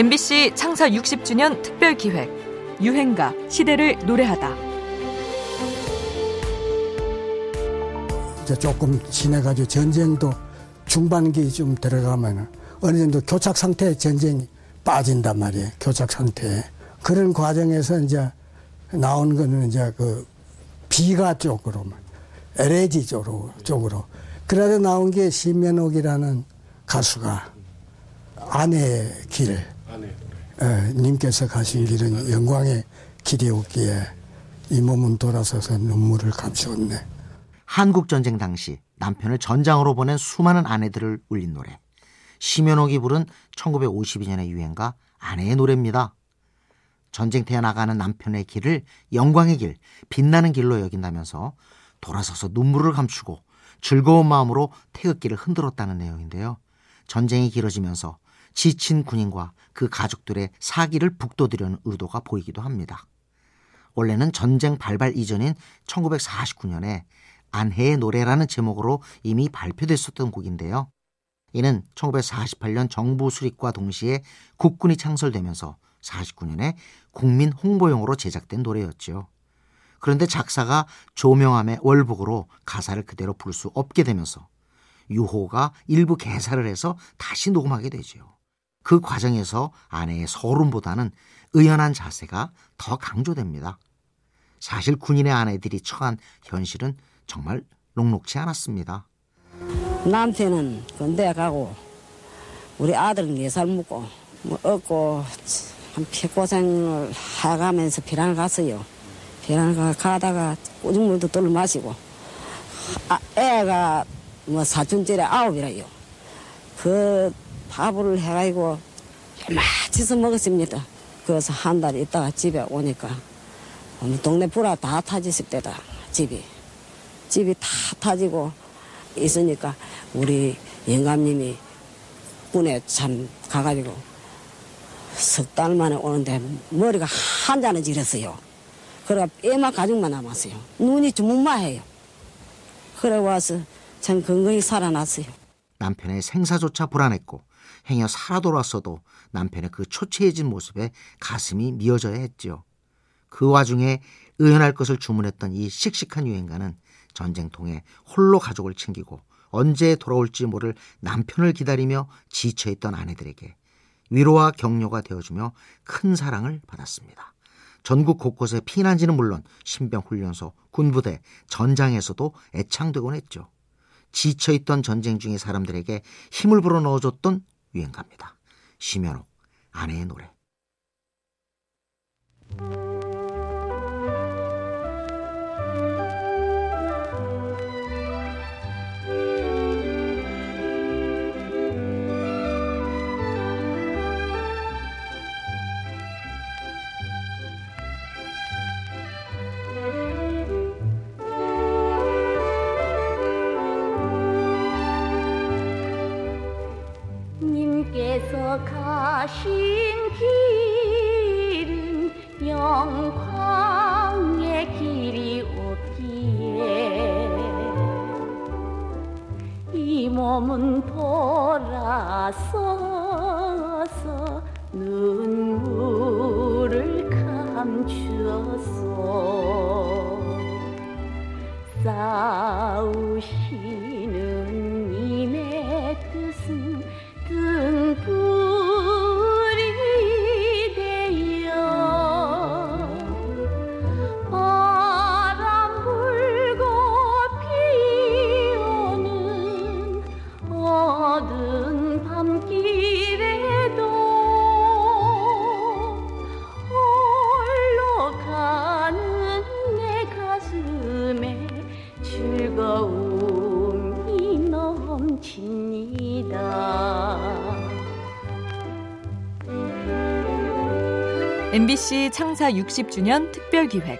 MBC 창사 60주년 특별 기획 유행가 시대를 노래하다. 이제 조금 지내가지고 전쟁도 중반기 좀 들어가면 어느 정도 교착 상태에 전쟁이 빠진단 말이에요. 교착 상태에. 그런 과정에서 이제 나온 거는 이제 그 비가 쪽으로만, LAG 쪽으로, 쪽으로. 그러다 나온 게 신면옥이라는 가수가 아내의 길, 에, 님께서 가신 길은 영광의 길이었기에 이 몸은 돌아서서 눈물을 감추었네. 한국 전쟁 당시 남편을 전장으로 보낸 수많은 아내들을 울린 노래. 심연옥이 부른 1952년의 유행가 아내의 노래입니다. 전쟁터에 나가는 남편의 길을 영광의 길, 빛나는 길로 여긴다면서 돌아서서 눈물을 감추고 즐거운 마음으로 태극기를 흔들었다는 내용인데요. 전쟁이 길어지면서 지친 군인과 그 가족들의 사기를 북돋으려는 의도가 보이기도 합니다. 원래는 전쟁 발발 이전인 1949년에 안해의 노래라는 제목으로 이미 발표됐었던 곡인데요. 이는 1948년 정부 수립과 동시에 국군이 창설되면서 49년에 국민 홍보용으로 제작된 노래였죠. 그런데 작사가 조명함의 월북으로 가사를 그대로 부를 수 없게 되면서 유호가 일부 개사를 해서 다시 녹음하게 되죠. 그 과정에서 아내의 서름보다는 의연한 자세가 더 강조됩니다. 사실 군인의 아내들이 처한 현실은 정말 녹록치 않았습니다. 남편은 군대 가고 우리 아들은 네살 먹고 뭐 얻고 한 피고생을 해가면서 비란을 갔어요. 비란을 가다가 꼬죽물도 떨어 마시고 아, 애가 뭐 사촌째래 아홉이라요. 그 밥을 해가지고 마치서 먹었습니다. 그래서 한 달 있다가 집에 오니까 동네 불화 다 타졌을 때다 집이 집이 다 타지고 있으니까 우리 영감님이 군에 참 가가지고 석 달 만에 오는데 머리가 한잔을 지렸어요. 그래가 뼈만 가죽만 남았어요. 눈이 주문마해요. 그래 와서 참 건강히 살아났어요. 남편의 생사조차 불안했고 행여 살아 돌아왔어도 남편의 그 초췌해진 모습에 가슴이 미어져야 했지요. 그 와중에 의연할 것을 주문했던 이 씩씩한 유행가는 전쟁통에 홀로 가족을 챙기고 언제 돌아올지 모를 남편을 기다리며 지쳐있던 아내들에게 위로와 격려가 되어주며 큰 사랑을 받았습니다. 전국 곳곳에 피난지는 물론 신병훈련소, 군부대, 전장에서도 애창되곤 했죠. 지쳐있던 전쟁 중의 사람들에게 힘을 불어넣어줬던 유행가입니다. 심연옥, 아내의 노래. 가신 길은 영광의 길이 없기에 이 몸은 돌아서서 눈물을 감추었소 싸 넘칩니다. MBC 창사 60주년 특별 기획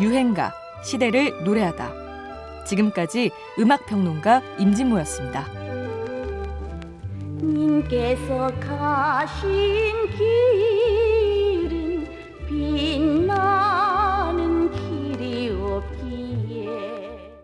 유행가 시대를 노래하다. 지금까지 음악 평론가 임진모였습니다. 님께서 가신 길은 빛나